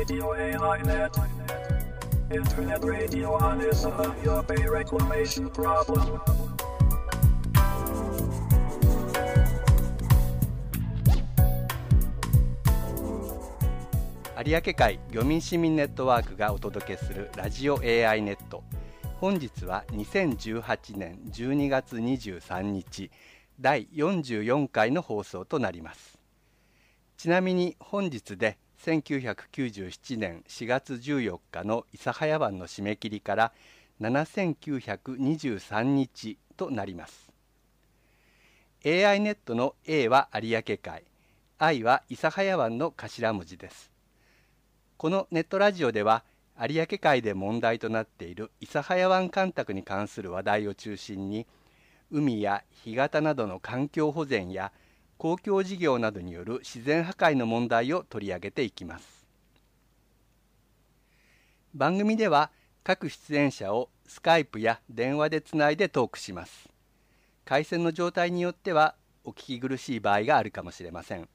Radio AI Net. Internet radio on is a your pay reclamation problem. 有明海漁民市民ネットワークがお届けするラジオ AI ネット本日は2018年12月23日第44回の放送となりますちなみに本日で1997年4月14日の諫早湾の締め切りから7923日となります。AI ネットの A は有明海 I は諫早湾の頭文字です。このネットラジオでは有明海で問題となっている諫早湾干拓に関する話題を中心に海や干潟などの環境保全や公共事業などによる自然破壊の問題を取り上げていきます。番組では各出演者をスカイプや電話でつないでトークします。回線の状態によってはお聞き苦しい場合があるかもしれません。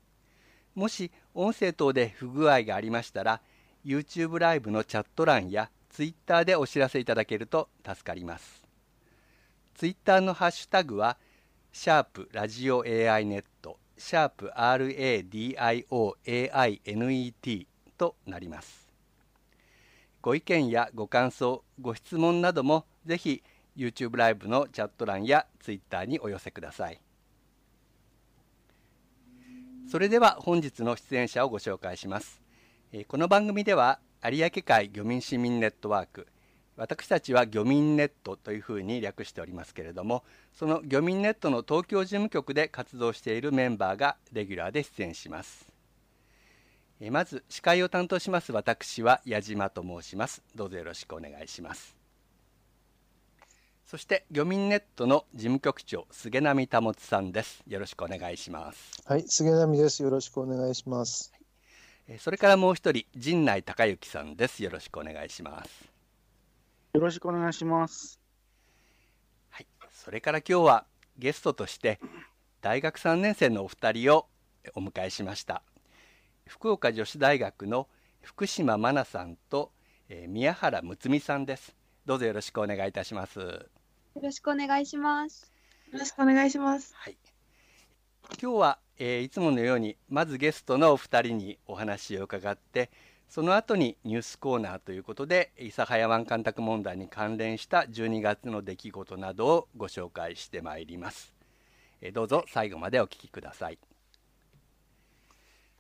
もし音声等で不具合がありましたら YouTube ライブのチャット欄や Twitter でお知らせいただけると助かります。ツイッターのハッシュタグは、シャープラジオ AI ネット、シャープ RADIOAINET となります。ご意見やご感想、ご質問などもぜひ YouTube ライブのチャット欄や Twitter にお寄せください。それでは本日の出演者をご紹介します。この番組では有明海漁民市民ネットワーク私たちは漁民ネットというふうに略しておりますけれどもその漁民ネットの東京事務局で活動しているメンバーがレギュラーで出演します。まず司会を担当します私は矢島と申します。どうぞよろしくお願いします。そして漁民ネットの事務局長菅波保さんです。よろしくお願いします。はい菅波です。よろしくお願いします。それからもう一人陣内孝之さんです。よろしくお願いしますよろしくお願いします。はい、それから今日はゲストとして大学3年生のお二人をお迎えしました。福岡女子大学の福島真奈さんと、えー、宮原睦美さんです。どうぞよろしくお願いいたします。よろしくお願いします。よろしくお願いします。はい。今日は、えー、いつものようにまずゲストのお二人にお話を伺ってその後にニュースコーナーということで諫早湾干拓問題に関連した12月の出来事などをご紹介してまいります。どうぞ最後までお聞きください。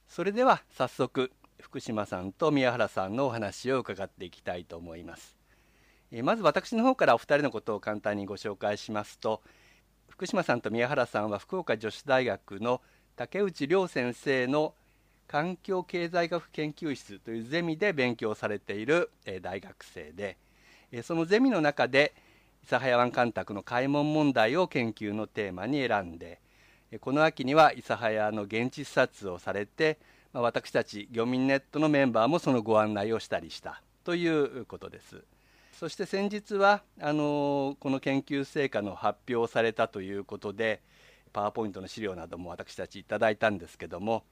それでは早速福島さんと宮原さんのお話を伺っていきたいと思います。まず私の方からお二人のことを簡単にご紹介しますと福島さんと宮原さんは福岡女子大学の竹内涼先生の環境経済学研究室というゼミで勉強されている大学生でそのゼミの中で諫早湾干拓の開門問題を研究のテーマに選んでこの秋には諫早の現地視察をされて私たち漁民ネットのメンバーもそのご案内をしたりしたということです。そして先日はあのこの研究成果の発表をされたということでパワーポイントの資料なども私たちいただいたんですけども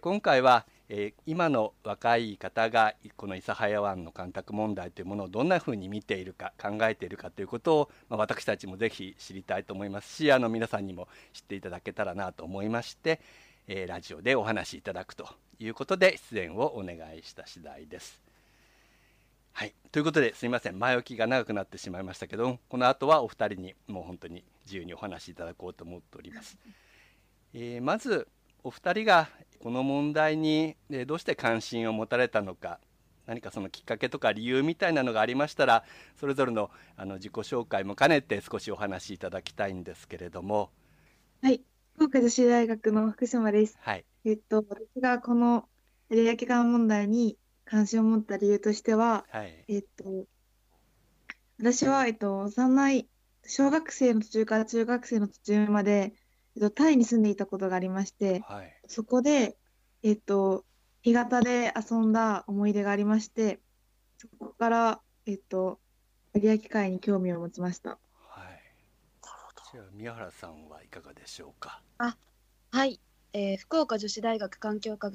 今回は、えー、今の若い方がこの諫早湾の干拓問題というものをどんなふうに見ているか考えているかということを、まあ、私たちもぜひ知りたいと思いますしあの皆さんにも知っていただけたらなと思いまして、えー、ラジオでお話しいただくということで出演をお願いした次第です。はい、ということですみません前置きが長くなってしまいましたけどこの後はお二人にもう本当に自由にお話しいただこうと思っております。えー、まずお二人がこの問題にどうして関心を持たれたのか何かそのきっかけとか理由みたいなのがありましたらそれぞれのあの自己紹介も兼ねて少しお話しいただきたいんですけれども。はい。福岡女子大学の福島です、はい、えっと私がこの有明川問題に関心を持った理由としては、はい、えっと私は、えっと、幼い小学生の途中から中学生の途中までえっと、タイに住んでいたことがありまして、はい、そこで、えっと、干潟で遊んだ思い出がありまして、そこから、えっと、有明海に興味を持ちました。はい。じゃあ、宮原さんはいかがでしょうか？あ、はい。えー、福岡女子大学環境科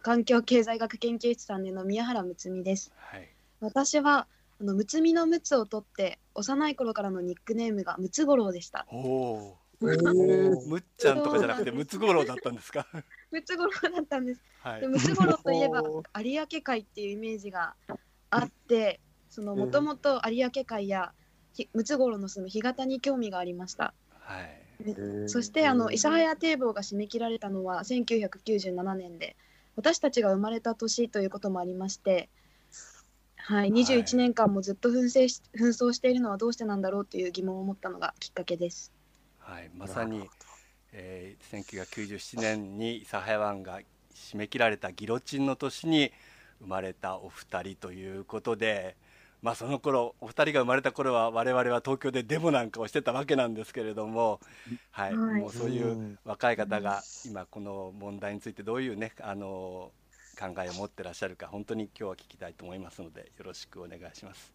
環境経済学研究室3年の宮原睦美です。はい私はあの睦美の睦を取って幼い頃からのニックネームがムツゴロウでした。おおえーむっちゃんとかじゃなくてムツゴロウだったんですか？ムツゴロウだったんです。はい。でムツゴロウといえばお有明海っていうイメージがあって、そのもともと有明海やひムツゴロウの住む干潟に興味がありました。はい。そしてあの諫早堤防が締め切られたのは1997年で私たちが生まれた年ということもありまして、はい、21年間もずっと紛争し紛争しているのはどうしてなんだろうという疑問を持ったのがきっかけです。はい、まさに、えー、1997年に諫早湾が締め切られたギロチンの年に生まれたお二人ということで、まあ、その頃お二人が生まれた頃は我々は東京でデモなんかをしてたわけなんですけれども、はいはい。もうそういううん。若い方が今この問題についてどういうねあの考えを持ってらっしゃるか本当に今日は聞きたいと思いますのでよろしくお願いします。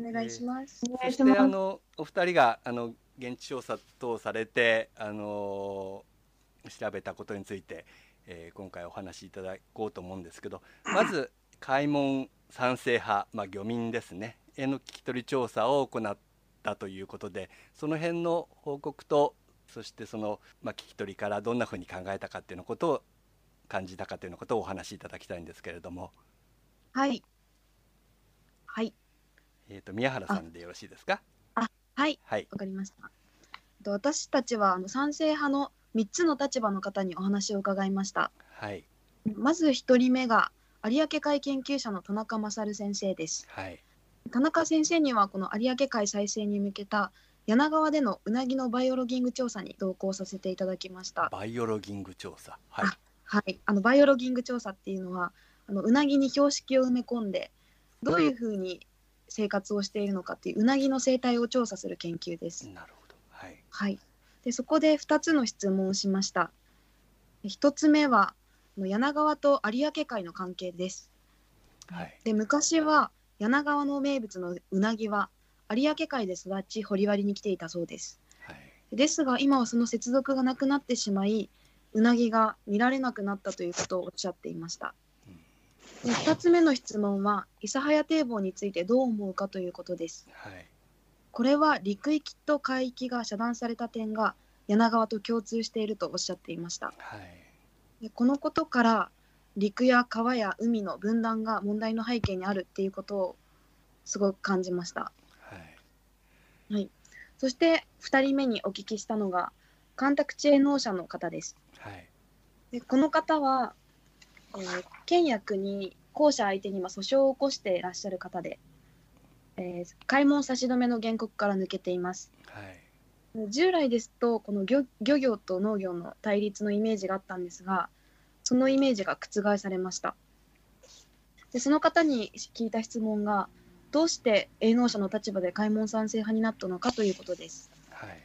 お願いします。お願そしてあのお二人があの現地調査等されてあの調べたことについて、えー今回お話しいただこうと思うんですけどまず開門賛成派、まあ、漁民ですねへの聞き取り調査を行ったということでその辺の報告とそしてその、まあ、聞き取りからどんなふうに考えたかっていうのことを感じたかというのことをお話しいただきたいんですけれども、はい。はい。えー、と宮原さんでよろしいですか？はい。はいわかりました。と私たちはあの賛成派の3つの立場の方にお話を伺いました。はいまず1人目が有明海研究者の田中勝先生です。はい田中先生にはこの有明海再生に向けた柳川でのうなぎのバイオロギング調査に同行させていただきました。バイオロギング調査。はい。はい、あのバイオロギング調査っていうのはあのうなぎに標識を埋め込んでどういうふうに生活をしているのかっていううなぎの生態を調査する研究です。なるほど。はい。はい、でそこで2つの質問をしました。1つ目は柳川と有明海の関係です。はい。で昔は柳川の名物のうなぎは有明海で育ち掘割に来ていたそうです。はい。ですが今はその接続がなくなってしまいうなぎが見られなくなったということをおっしゃっていました。で2つ目の質問は諫早堤防についてどう思うかということです。はい。これは陸域と海域が遮断された点が柳川と共通しているとおっしゃっていました。はい。でこのことから陸や川や海の分断が問題の背景にあるっていうことをすごく感じました。はい。そして2人目にお聞きしたのが干拓地営農者の方です。はい。でこの方は、えー県や国公社相手に今訴訟を起こしていらっしゃる方で、えー開門差し止めの原告から抜けています。はい。従来ですとこの漁漁業と農業の対立のイメージがあったんですがそのイメージが覆されました。でその方に聞いた質問がどうして営農者の立場で開門賛成派になったのかということです。はい。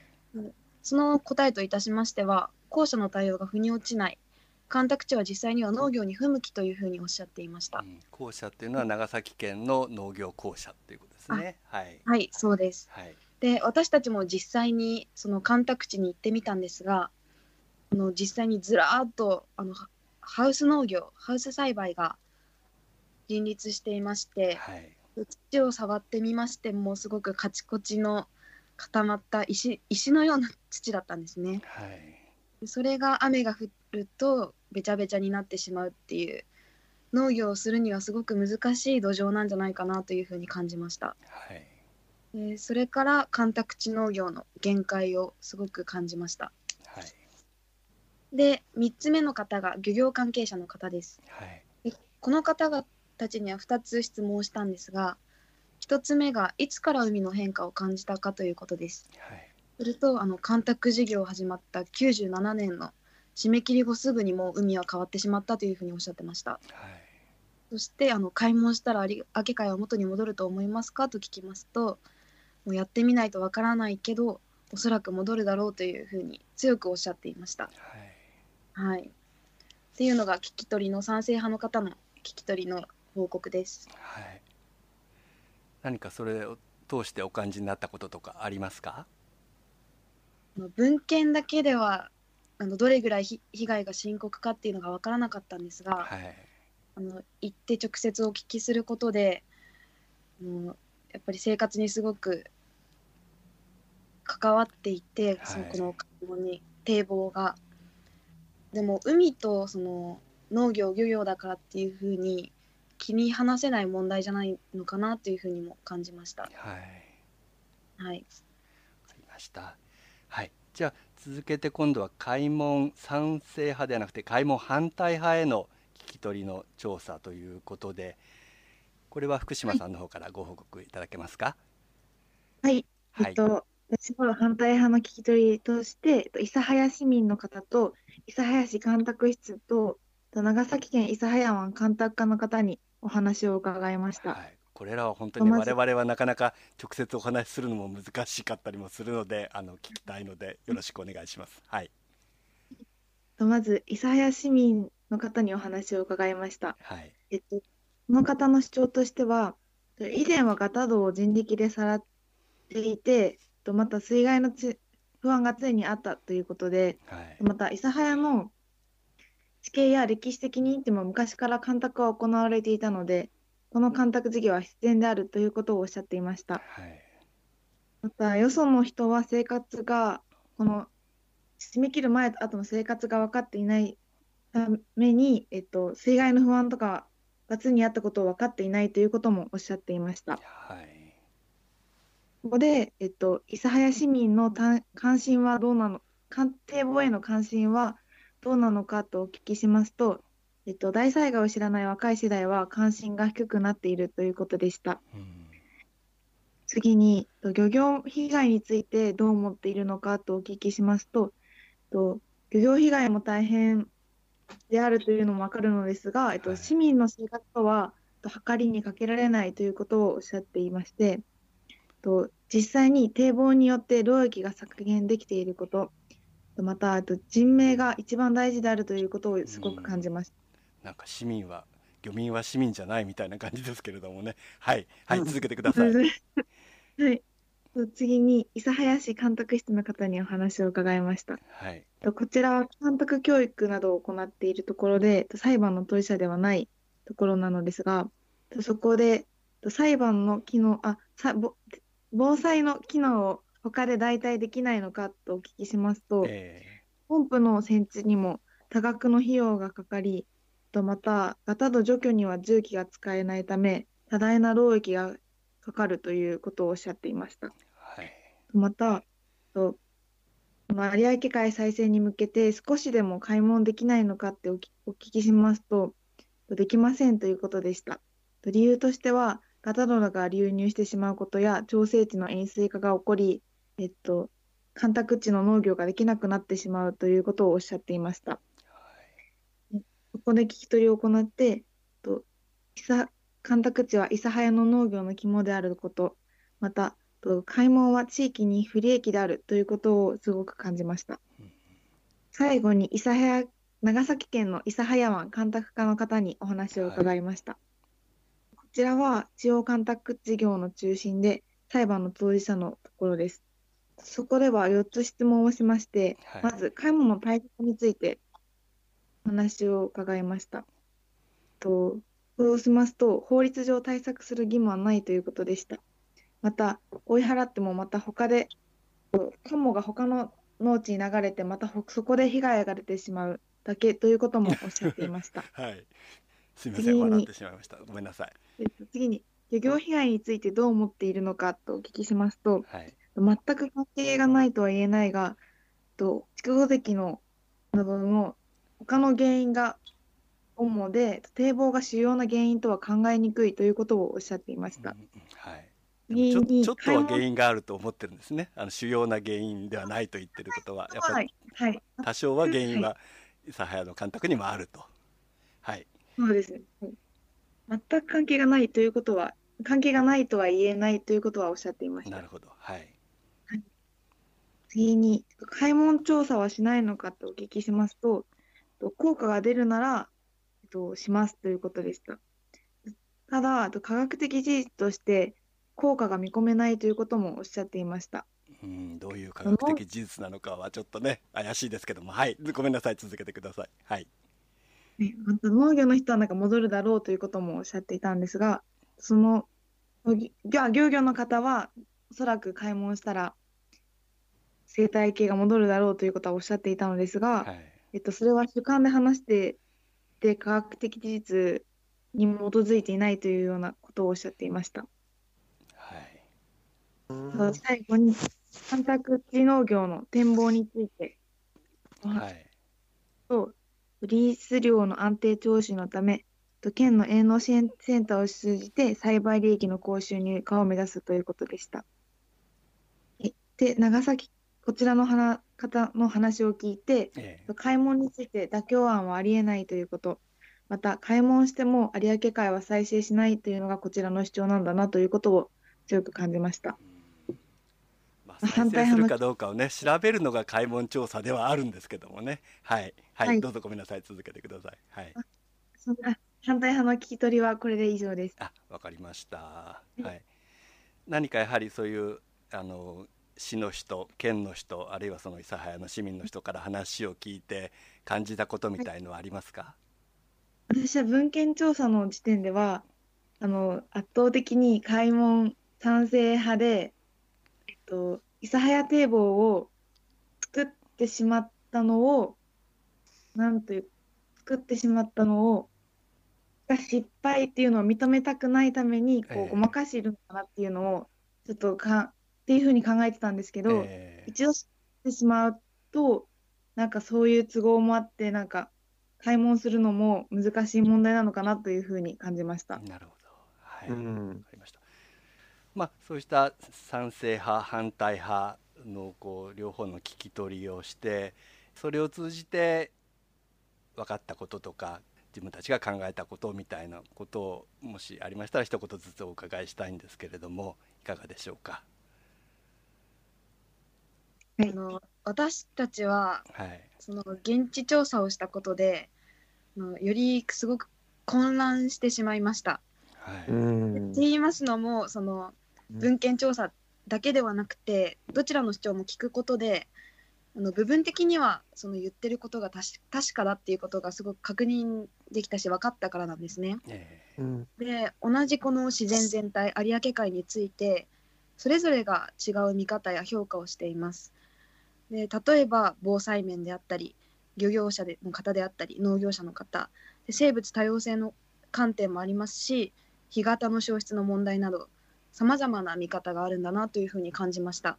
その答えといたしましては、後者の対応が腑に落ちない、干拓地は実際には農業に不向きというふうにおっしゃっていました。うん校舎っていうのは長崎県の農業校舎っていうことですね。はい。はい、そうです。はい。で、私たちも実際にその干拓地に行ってみたんですが、あの実際にずらーっとあのハハウス農業、ハウス栽培が林立していまして、はい。土を触ってみましても、すごくカチコチの固まった石石のような土だったんですね。はい。それが雨が降るとべちゃべちゃになってしまうっていう農業をするにはすごく難しい土壌なんじゃないかなというふうに感じました。はい。でそれから干拓地農業の限界をすごく感じました。はい。で3つ目の方が漁業関係者の方です。はい。この方々たちには2つ質問をしたんですが1つ目がいつから海の変化を感じたかということです。はい。するとあの干拓事業始まった97年の締め切り後すぐにもう海は変わってしまったというふうにおっしゃってました。はい。そしてあの開門したら有明海は元に戻ると思いますかと聞きますともうやってみないとわからないけどおそらく戻るだろうというふうに強くおっしゃっていました。はい。はい、っていうのが聞き取りの賛成派の方の聞き取りの報告です。はい。何かそれを通してお感じになったこととかありますか？文献だけではあのどれぐらいひ被害が深刻かっていうのが分からなかったんですが、はいあの行って直接お聞きすることでもうやっぱり生活にすごく関わっていて、そのはいこの買い物に堤防が。でも海とその農業漁業だからっていうふうに気に離せない問題じゃないのかなというふうにも感じました。はいはい、わかりました。はい。じゃあ続けて今度は開門賛成派ではなくて開門反対派への聞き取りの調査ということで、これは福島さんの方からご報告いただけますか？はい。はい。えっと、私は反対派の聞き取りとして、えっと、諫早市民の方と、諫早市干拓室と、と長崎県諫早湾干拓課の方にお話を伺いました。はい。これらは本当に我々はなかなか直接お話しするのも難しかったりもするので、あの聞きたいのでよろしくお願いします。はい。とまず、諫早市民の方にお話を伺いました。はい。えっと、この方の主張としては、以前はガタ道を人力でさらっていて、とまた水害のつ不安が常にあったということで、はい。また諫早の地形や歴史的に見ても昔から干拓は行われていたので、この干拓事業は必然であるということをおっしゃっていました。はい。また、よその人は生活が、この締め切る前と後の生活が分かっていないために、えっと、水害の不安とかが常にあったことを分かっていないということもおっしゃっていました。はい。ここで、えっと、諫早市民のた関心はどうなの、官邸防衛の関心はどうなのかとお聞きしますと、えっと、大災害を知らない若い世代は関心が低くなっているということでした。うん。次に、と漁業被害についてどう思っているのかとお聞きしますと、と漁業被害も大変であるというのもわかるのですが、えっと、はい市民の生活とはと計りにかけられないということをおっしゃっていまして、と実際に堤防によって労役が削減できていること、とまたあと人命が一番大事であるということをすごく感じました。なんか市民は漁民は市民じゃないみたいな感じですけれどもね。はい。はい。うん続けてください。はい。と次に、諫早市監督室の方にお話を伺いました。はい。とこちらは監督教育などを行っているところで、と裁判の当事者ではないところなのですが、とそこでと裁判の機能、あ、さぼ防災の機能を他で代替できないのかとお聞きしますと、えポンプの設置にも多額の費用がかかり、とまた、ガタド除去には重機が使えないため、多大な労役がかかるということをおっしゃっていました。ーはい。また、と有明海再生に向けて少しでも開門できないのかってお聞きしますと、とできませんということでした。と理由としては、ガタドラが流入してしまうことや、調整地の塩水化が起こり、えっと、干拓地の農業ができなくなってしまうということをおっしゃっていました。そこで聞き取りを行って、と諫干拓地は諫早の農業の肝であること、また、と開門は地域に不利益であるということをすごく感じましたうん。最後に諫早、長崎県の諫早湾干拓課の方にお話を伺いました。こちらは地方干拓事業の中心で裁判の当事者のところです。そこでは4つ質問をしまして、はいまず介護の対策についてお話を伺いました。とそうしますと、法律上対策する義務はないということでした。また、追い払ってもまた他で、とカモが他の農地に流れて、またほそこで被害が出てしまうだけということもおっしゃっていました。はい。すみません。次に笑ってしまいました。ごめんなさい。えっと次に、漁業被害についてどう思っているのかとお聞きしますと、はい。全く関係がないとは言えないが、と筑後関の部分を他の原因が主で、堤防が主要な原因とは考えにくいということをおっしゃっていました。うんうんはい。ちょちょっとは原因があると思ってるんですね。あの主要な原因ではないと言ってることは、やっぱりはい、はい、多少は原因は諫早の監督にもあると。はい。そうですね。はい全く関係がないということは、関係がないとは言えないということはおっしゃっていました。なるほど。はい。次に、開門調査はしないのかとお聞きしますと、と効果が出るなら、えっと、しますということでした。ただ、と科学的事実として効果が見込めないということもおっしゃっていました。ううん、どういう科学的事実なのかはちょっとね怪しいですけども。はい。ごめんなさい。続けてください。はい。農業の人はなんか戻るだろうということもおっしゃっていたんですが、その漁業の方はおそらく開門したら生態系が戻るだろうということはおっしゃっていたのですが、はいえっと、それは主観で話してで科学的事実に基づいていないというようなことをおっしゃっていました。はい最後に干拓地農業の展望についてはいとリース量の安定徴収のためと県の営農支援センターを通じて栽培利益の高収入化を目指すということでした。えで長崎こちらの話方の話を聞いてええ。開門について妥協案はありえないということ。また開門しても有明海は再生しないというのがこちらの主張なんだなということを強く感じました。まあ、再反対派の生するかどうかをね調べるのが開門調査ではあるんですけどもね。はい。はい、はい。どうぞごめんなさい続けてください。はい。そんな反対派の聞き取りはこれで以上です。あわかりました。はい。何かやはりそういうあの市の人県の人あるいはその諫早の市民の人から話を聞いて感じたことみたいのはありますか、私は文献調査の時点ではあの圧倒的に開門賛成派で、えっと、諫早堤防を作ってしまったのをなんという作ってしまったのをが失敗っていうのを認めたくないためにこええ。うごまかしているのかなっていうのをちょっとかっていうふうに考えてたんですけど、ええ。一度知ってしまうとなんかそういう都合もあってなんか開門するのも難しい問題なのかなというふうに感じました。なるほど。はい、わうん。かりました。まあそうした賛成派反対派のこう両方の聞き取りをしてそれを通じて分かったこととか自分たちが考えたことみたいなことをもしありましたら一言ずつお伺いしたいんですけれどもいかがでしょうか？はい。あの私たちははい。その現地調査をしたことであのよりすごく混乱してしまいました。はい、うん。って言いますのもその文献調査だけではなくてどちらの主張も聞くことであの部分的にはその言ってることが確確かだっていうことがすごく確認できたし分かったからなんですね。え。うん。で同じこの自然全体有明海についてそれぞれが違う見方や評価をしています。で例えば防災面であったり漁業者での方であったり農業者の方で生物多様性の観点もありますし干潟の消失の問題などさまざまな見方があるんだなというふうに感じました。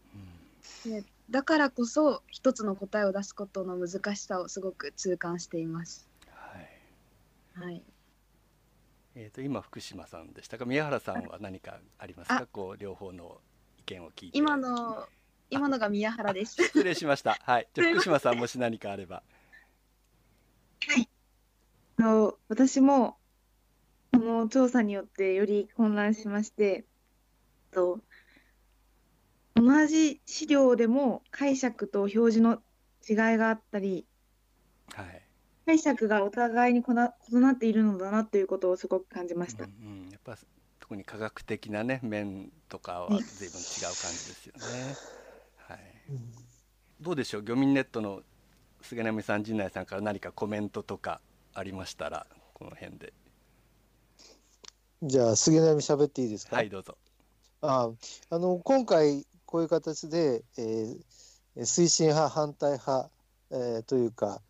うん。でだからこそ一つの答えを出すことの難しさをすごく痛感しています。はい。はい、えー、と今福島さんでしたか？宮原さんは何かありますか？あこう両方の意見を聞いて。今の今のが宮原です。失礼しました。はい。じゃあ福島さんもし何かあれば。あの私もこの調査によってより混乱しましてと同じ資料でも解釈と表示の違いがあったりはい。解釈がお互いにこな異なっているのだなということをすごく感じました。うんうん、やっぱ特に科学的なね面とかはね。随分違う感じですよね。はい。どうでしょう？漁民ネットの菅波さん陣内さんから何かコメントとかありましたらこの辺でじゃあ杉並喋っていいですか、はいどうぞ。ああの今回こういう形で、えー推進派反対派、えーというか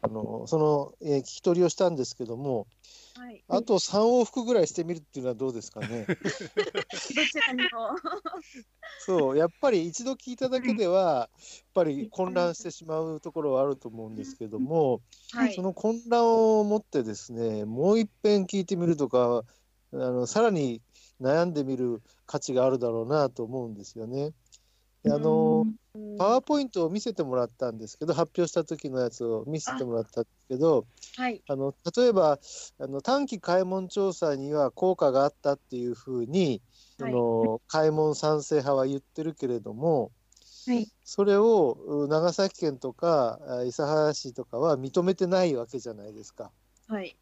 あのその、えー聞き取りをしたんですけどもはい、あと3往復ぐらいしてみるっていうのはどうですかね。どちらにも。そうやっぱり一度聞いただけではやっぱり混乱してしまうところはあると思うんですけども、はいその混乱を持ってですねもう一遍聞いてみるとかあのさらに悩んでみる価値があるだろうなと思うんですよね。であのパワーポイントを見せてもらったんですけど発表した時のやつを見せてもらったんですけどはい、あの例えばあの短期開門調査には効果があったっていうふうに、あの開門賛成派は言ってるけれどもはい、それをう長崎県とかあ諫早市とかは認めてないわけじゃないですか。はい、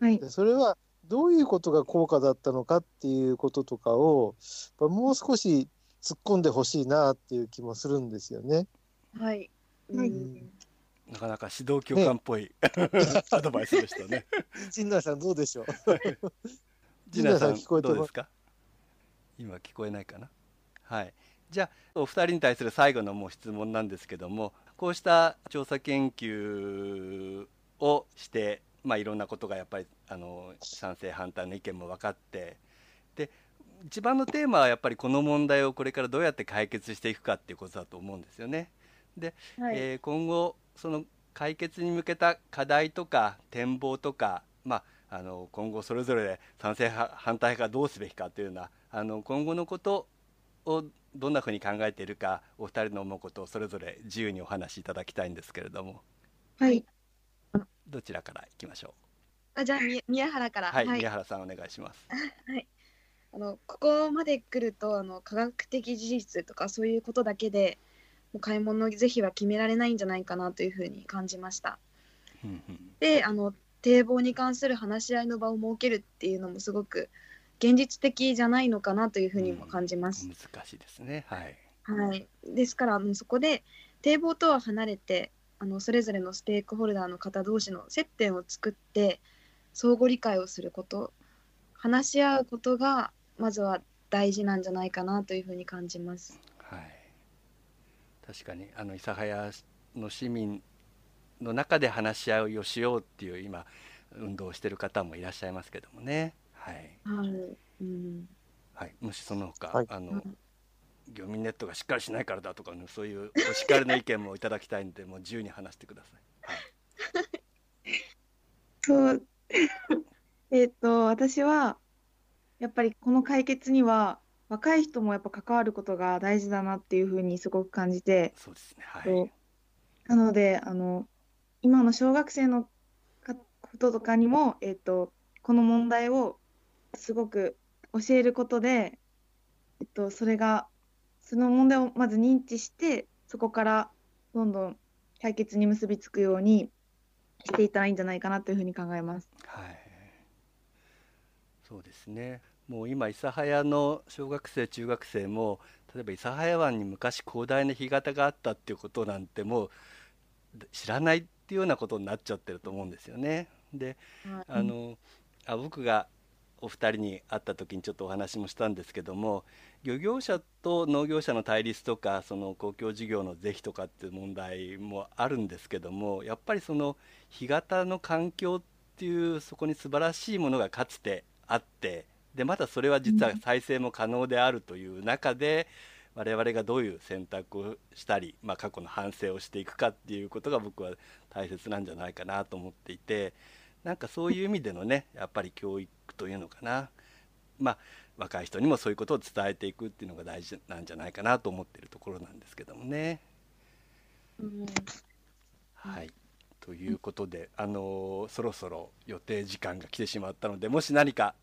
はい、でそれはどういうことが効果だったのかっていうこととかをもう少し突っ込んでほしいなっていう気もするんですよね。はい。はいうんなかなか指導教官っぽい、アドバイスでしたね。陣内さんどうでしょう？陣内さん聞こえてますか？今聞こえないかな？はいじゃあお二人に対する最後のもう質問なんですけどもこうした調査研究をしてまあいろんなことがやっぱりあの賛成反対の意見も分かってで一番のテーマはやっぱりこの問題をこれからどうやって解決していくかっていうことだと思うんですよね。で、はい。えー今後その解決に向けた課題とか展望とか、まあ、あの今後それぞれ賛成派反対派がどうすべきかというようなあの今後のことをどんなふうに考えているかお二人の思うことをそれぞれ自由にお話しいただきたいんですけれどもはい。どちらからいきましょあじゃあみ宮原から。うはい、宮原さんお願いしますあのここまで来るとあの科学的事実とかそういうことだけでもう買い物の是非は決められないんじゃないかなというふうに感じました。うんうん。であの堤防に関する話し合いの場を設けるっていうのもすごく現実的じゃないのかなというふうにも感じます。難しいですね。はい。はい、ですからあのそこで堤防とは離れてあのそれぞれのステークホルダーの方同士の接点を作って相互理解をすること話し合うことがまずは大事なんじゃないかなというふうに感じます。はい。確かにあの諫早の市民の中で話し合いをしようっていう今運動をしている方もいらっしゃいますけどもね。はい。はい、うん、はい、もしその他、はい。あの漁民ネットがしっかりしないからだとかのそういうお叱りの意見もいただきたいんでもう自由に話してください。はい。そう。えっと、私は、やっぱりこの解決には、若い人もやっぱ関わることが大事だなっていうふうにすごく感じて、そうですね。はい。なので、あの、今の小学生のかこととかにも、えっと、この問題をすごく教えることで、えっと、それが、その問題をまず認知して、そこからどんどん解決に結びつくようにしていったらいいんじゃないかなというふうに考えます。はい。そうですね。もう今諫早の小学生中学生も例えば諫早湾に昔広大な干潟があったっていうことなんてもう知らないっていうようなことになっちゃってると思うんですよね。ではいあのあ僕がお二人に会った時にちょっとお話もしたんですけども漁業者と農業者の対立とかその公共事業の是非とかっていう問題もあるんですけどもやっぱりその干潟の環境っていうそこに素晴らしいものがかつてあってでまだそれは実は再生も可能であるという中で、我々がどういう選択をしたり、まあ、過去の反省をしていくかっていうことが僕は大切なんじゃないかなと思っていてなんかそういう意味でのねやっぱり教育というのかな。まあ若い人にもそういうことを伝えていくっていうのが大事なんじゃないかなと思っているところなんですけどもね。うん。はいということで、あのーそろそろ予定時間が来てしまったのでもし何か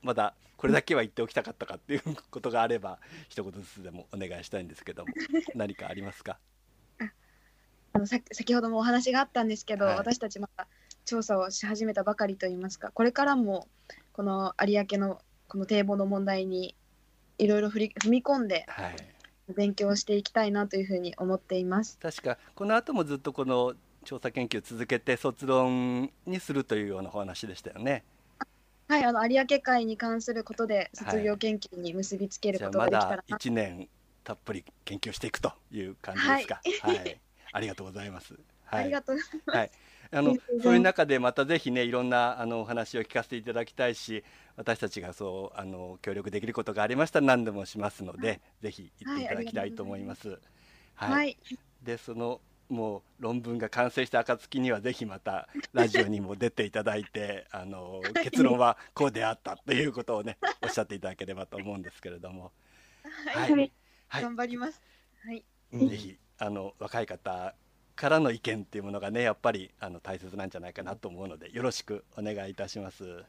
まだこれだけは言っておきたかったかっていうことがあれば一言ずつでもお願いしたいんですけども何かありますか？あのさ先ほどもお話があったんですけど、はい。私たちまだ調査をし始めたばかりといいますかこれからもこの有明のこの堤防の問題にいろいろ踏み込んではい。勉強していきたいなというふうに思っています。確かこの後もずっとこの調査研究を続けて卒論にするというようなお話でしたよね。はい、あの有明海に関することで卒業研究に結びつけることができたらな、1年たっぷり研究していくという感じですか。はい、ありがとうございます、はい、ありがとうはい、あの そういう中でまたぜひねいろんなあのお話を聞かせていただきたいし私たちがそうあの協力できることがありましたら何でもしますので、ぜひ言っていただきたいと思います。はい、はい、でそのもう論文が完成した暁にはぜひまたラジオにも出ていただいて あの結論はこうであったということをねおっしゃっていただければと思うんですけれども、ははい。い。はい、頑張ります。はい、うん。ぜひあの若い方からの意見っていうものがねやっぱりあの大切なんじゃないかなと思うのでよろしくお願いいたします。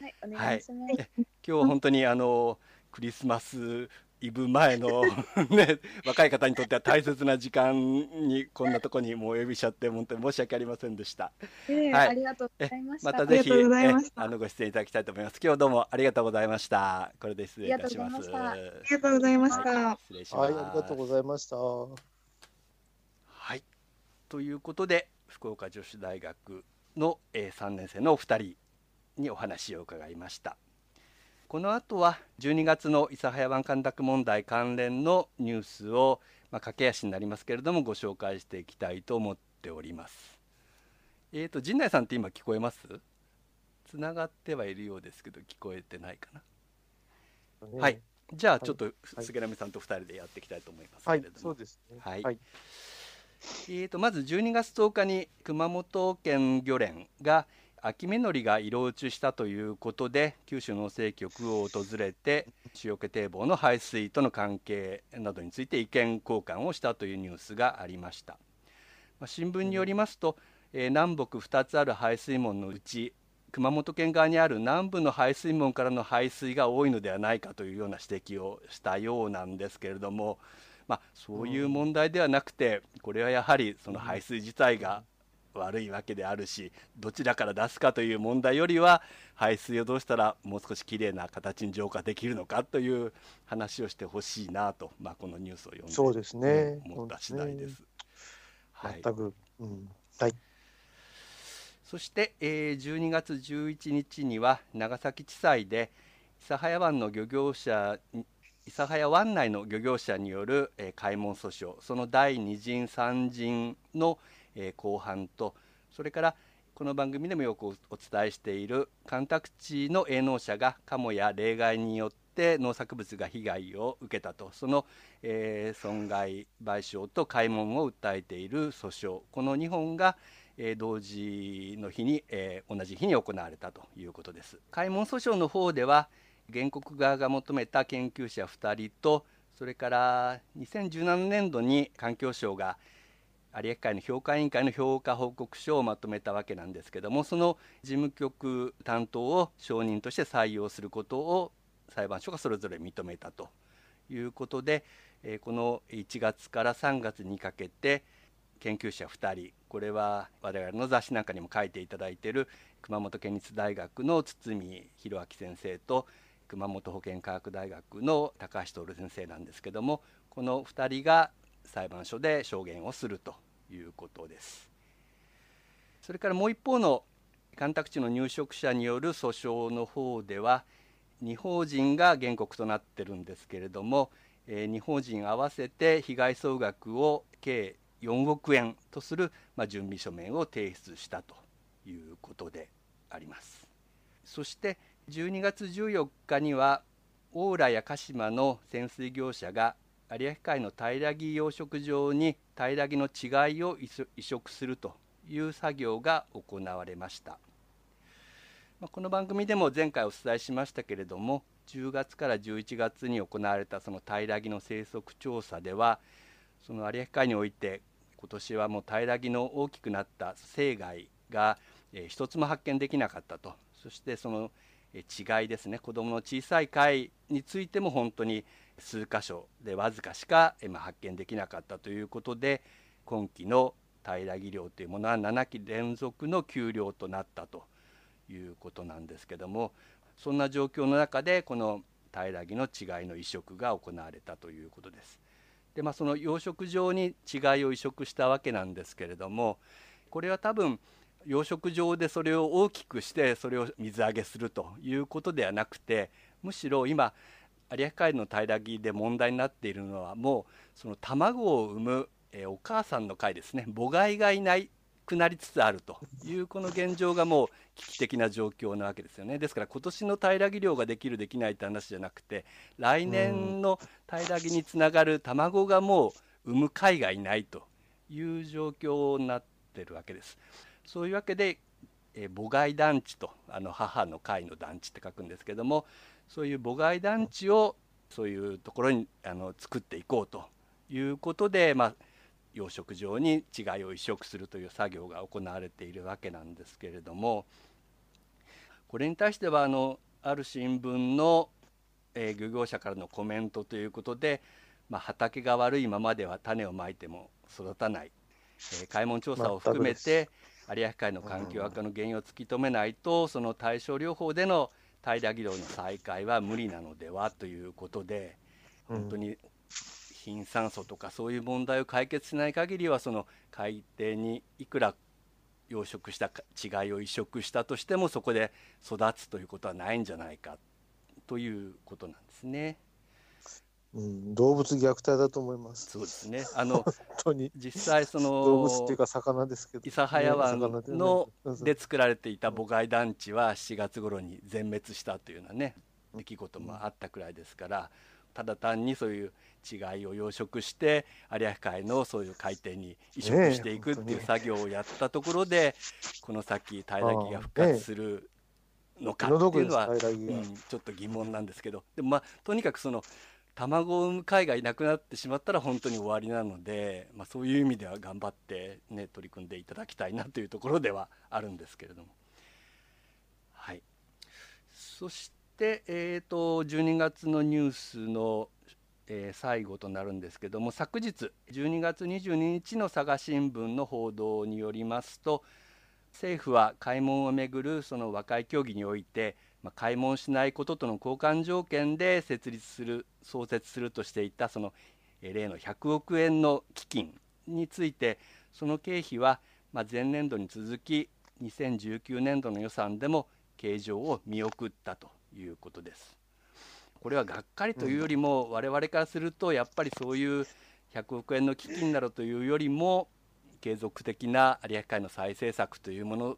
はい、お願いします。今日は本当にあのクリスマスイブ前の ね若い方にとっては大切な時間にこんなとこにもうお呼びしちゃって本当に申し訳ありませんでした。ええはいありがとうございました。またぜひありがとうございまえしたあのご出演いただきたいと思います。今日どうもありがとうございました。これで失礼いたします。ありがとうございましたありがとうございました。失礼します。はい、ありがとうございました。はい、ということで福岡女子大学の、えー、3年生のお二人にお話を伺いましたこの後は12月の諫早湾干拓問題関連のニュースを、まあ、駆け足になりますけれどもご紹介していきたいと思っております。えーと陣内さんって今聞こえます？つながってはいるようですけど聞こえてないかな、ね。はい。じゃあちょっとはい。杉並さんと二人でやっていきたいと思いますけはい。れども、、そうですね。はい。はい。えー、とまず12月10日に熊本県漁連が秋芽のりが色落ちしたということで九州農政局を訪れて塩気堤防の排水との関係などについて意見交換をしたというニュースがありました、まあ、新聞によりますと、えー南北2つある排水門のうち熊本県側にある南部の排水門からの排水が多いのではないかというような指摘をしたようなんですけれども、まあ、そういう問題ではなくてこれはやはりその排水自体が悪いわけであるしどちらから出すかという問題よりは排水をどうしたらもう少しきれいな形に浄化できるのかという話をしてほしいなと、まあ、このニュースを読んでそうですねうん思った次第です。はい、全く。うん。はい。そして、えー12月11日には長崎地裁で諫早湾の漁業者諫早湾内の漁業者による、えー開門訴訟その第2陣3陣の、えー公判とそれからこの番組でもよくおお伝えしている干拓地の営農者がカモや例外によって農作物が被害を受けたとその、えー損害賠償と開門を訴えている訴訟この2本が、えー同時の日に、えー同じ日に行われたということです。開門訴訟の方では原告側が求めた研究者2人とそれから2017年度に環境省が有明海の評価委員会の評価報告書をまとめたわけなんですけどもその事務局担当を証人として採用することを裁判所がそれぞれ認めたということで、えこの1月から3月にかけて研究者2人これは我々の雑誌なんかにも書いていただいている熊本県立大学の堤弘明先生と熊本保健科学大学の高橋徹先生なんですけどもこの2人が裁判所で証言をするということです。それからもう一方の干拓地の入植者による訴訟の方では二法人が原告となってるんですけれども、えー、二法人合わせて被害総額を計4億円とする、まあ、準備書面を提出したということであります。そして12月14日には大浦や鹿島の潜水業者が有明海の平木養殖場に平木の稚貝を移植するという作業が行われました。まあこの番組でも前回お伝えしましたけれども10月から11月に行われたその平木の生息調査ではその有明海において今年はもう平木の大きくなった生骸が、えー一つも発見できなかったとそしてそのえ違いですね子どもの小さい貝についても本当に数箇所でわずかしか、えま発見できなかったということで今期の平木漁というものは7期連続の休漁となったということなんですけどもそんな状況の中でこの平木の違いの移植が行われたということです。でまあ、その養殖場に違いを移植したわけなんですけれどもこれは多分養殖場でそれを大きくしてそれを水揚げするということではなくてむしろ今有明海の平木で問題になっているのはもうその卵を産む、えーお母さんの貝ですね母貝がいないくなりつつあるというこの現状がもう危機的な状況なわけですよねですから今年の平木漁ができるできないって話じゃなくて来年の平木につながる卵がもう産む貝がいないという状況になってるわけです。そういうわけで、えー母貝団地とあの母の貝の団地って書くんですけどもそういう母貝団地をそういうところにあの作っていこうということで、まあ、養殖場に稚貝を移植するという作業が行われているわけなんですけれどもこれに対してはあのある新聞のえー漁業者からのコメントということで、まあ、畑が悪いままでは種をまいても育たない、えー開門調査を含めて有明海の環境悪化の原因を突き止めないと、その対症療法での平ら議論の再開は無理なのではということで本当に貧酸素とかそういう問題を解決しない限りはその海底にいくら養殖したか違いを移植したとしてもそこで育つということはないんじゃないかということなんですね。うん、動物虐待だと思います。そうですね。あの本当に。実際そ動物っていうのか魚ですけど。諫早湾ので作られていた母貝団地は7月頃に全滅したというようなね出来事もあったくらいですからただ単にそういう違いを養殖して有明海のそういう海底に移植していくっていう作業をやったところでこの先平らぎが復活するのかっていうのは、うん、ちょっと疑問なんですけど。でもまあとにかくその卵を産む貝がいなくなってしまったら本当に終わりなので、まあ、そういう意味では頑張って、ね、取り組んでいただきたいなというところではあるんですけれども。はい、そして、えー、と12月のニュースの、えー最後となるんですけども昨日12月22日の佐賀新聞の報道によりますと政府は開門をめぐるその和解協議において、まあ、開門しないこととの交換条件で設立する創設するとしていたそのえ例の100億円の基金についてその経費は、まあ、前年度に続き2019年度の予算でも計上を見送ったということです。これはがっかりというよりも、我々からするとやっぱりそういう100億円の基金などというよりも継続的な有明海の再生策というもの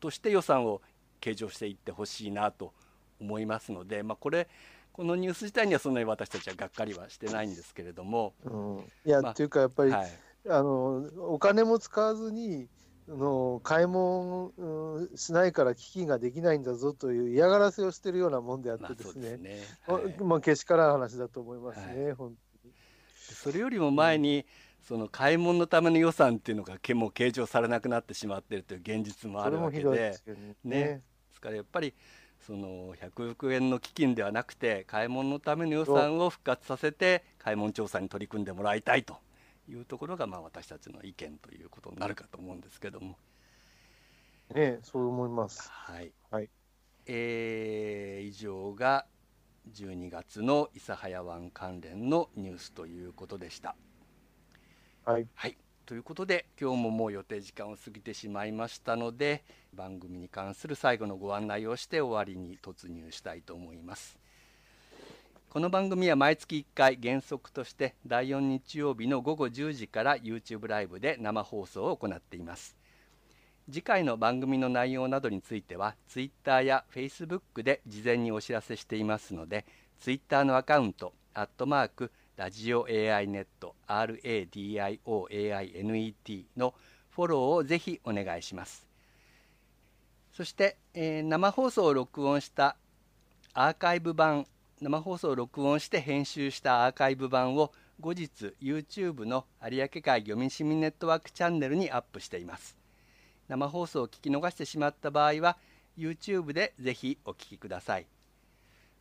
として予算を計上していってほしいなと思いますので、まあ、これこのニュース自体にはそんなに私たちはがっかりはしてないんですけれども、うん、いや、まあっていうかやっぱり、はい、あのお金も使わずにあの買い物うんしないから基金ができないんだぞという嫌がらせをしてるようなもんであっまあてですね、そうですね、まはい。まあ、けしからん話だと思いますね、本それよりも前に、その買い物のための予算っていうのがけもう計上されなくなってしまっているという現実もあるわけででね。ねからやっぱりその100億円の基金ではなくて買い物のための予算を復活させて買い物調査に取り組んでもらいたいというところがまあ私たちの意見ということになるかと思うんですけども。ねそう思います。はい、はいえー以上が12月の諫早湾関連のニュースということでした。はい、はい、ということで今日ももう予定時間を過ぎてしまいましたので番組に関する最後のご案内をして終わりに突入したいと思います。この番組は毎月1回原則として第4日曜日の午後10時から YouTube ライブで生放送を行っています。次回の番組の内容などについては Twitter や Facebook で事前にお知らせしていますので Twitter のアカウントアットマークラジオ AI ネット RADIOAINET のフォローをぜひお願いします。そして、えー生放送を録音したアーカイブ版生放送を録音して編集したアーカイブ版を後日 YouTube の有明海漁民市民ネットワークチャンネルにアップしています。生放送を聞き逃してしまった場合は YouTube でぜひお聞きください。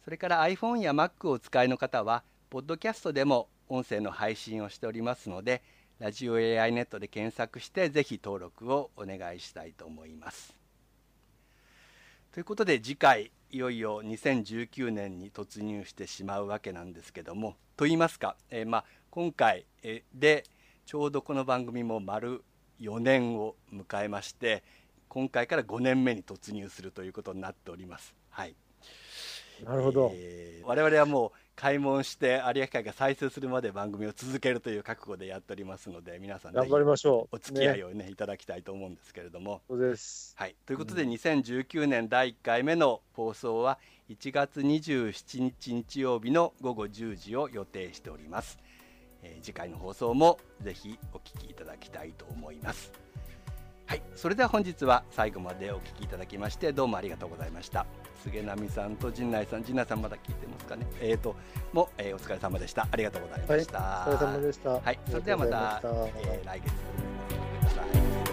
それから iPhone や Mac をお使いの方はポッドキャストでも音声の配信をしておりますのでラジオ AI ネットで検索してぜひ登録をお願いしたいと思いますということで次回いよいよ2019年に突入してしまうわけなんですけどもと言いますか、えーまあ、今回でちょうどこの番組も丸4年を迎えまして今回から5年目に突入するということになっております。はいなるほど。えー我々はもう開門して有明海が再生するまで番組を続けるという覚悟でやっておりますので皆さんぜ頑ひ張りましょう。お付き合いね、をねいただきたいと思うんですけれども。そうです。はい、ということで2019年第1回目の放送は1月27日日曜日の午後10時を予定しております、えー次回の放送もぜひお聞きいただきたいと思いますはい、それでは本日は最後までお聞きいただきましてどうもありがとうございました。菅波さんと陣内さん陣内さんまだ聞いてますかね？えーとも、えーお疲れ様でした。ありがとうございました、お疲れ様でした。はい、それではまた、まえー来月お聞きください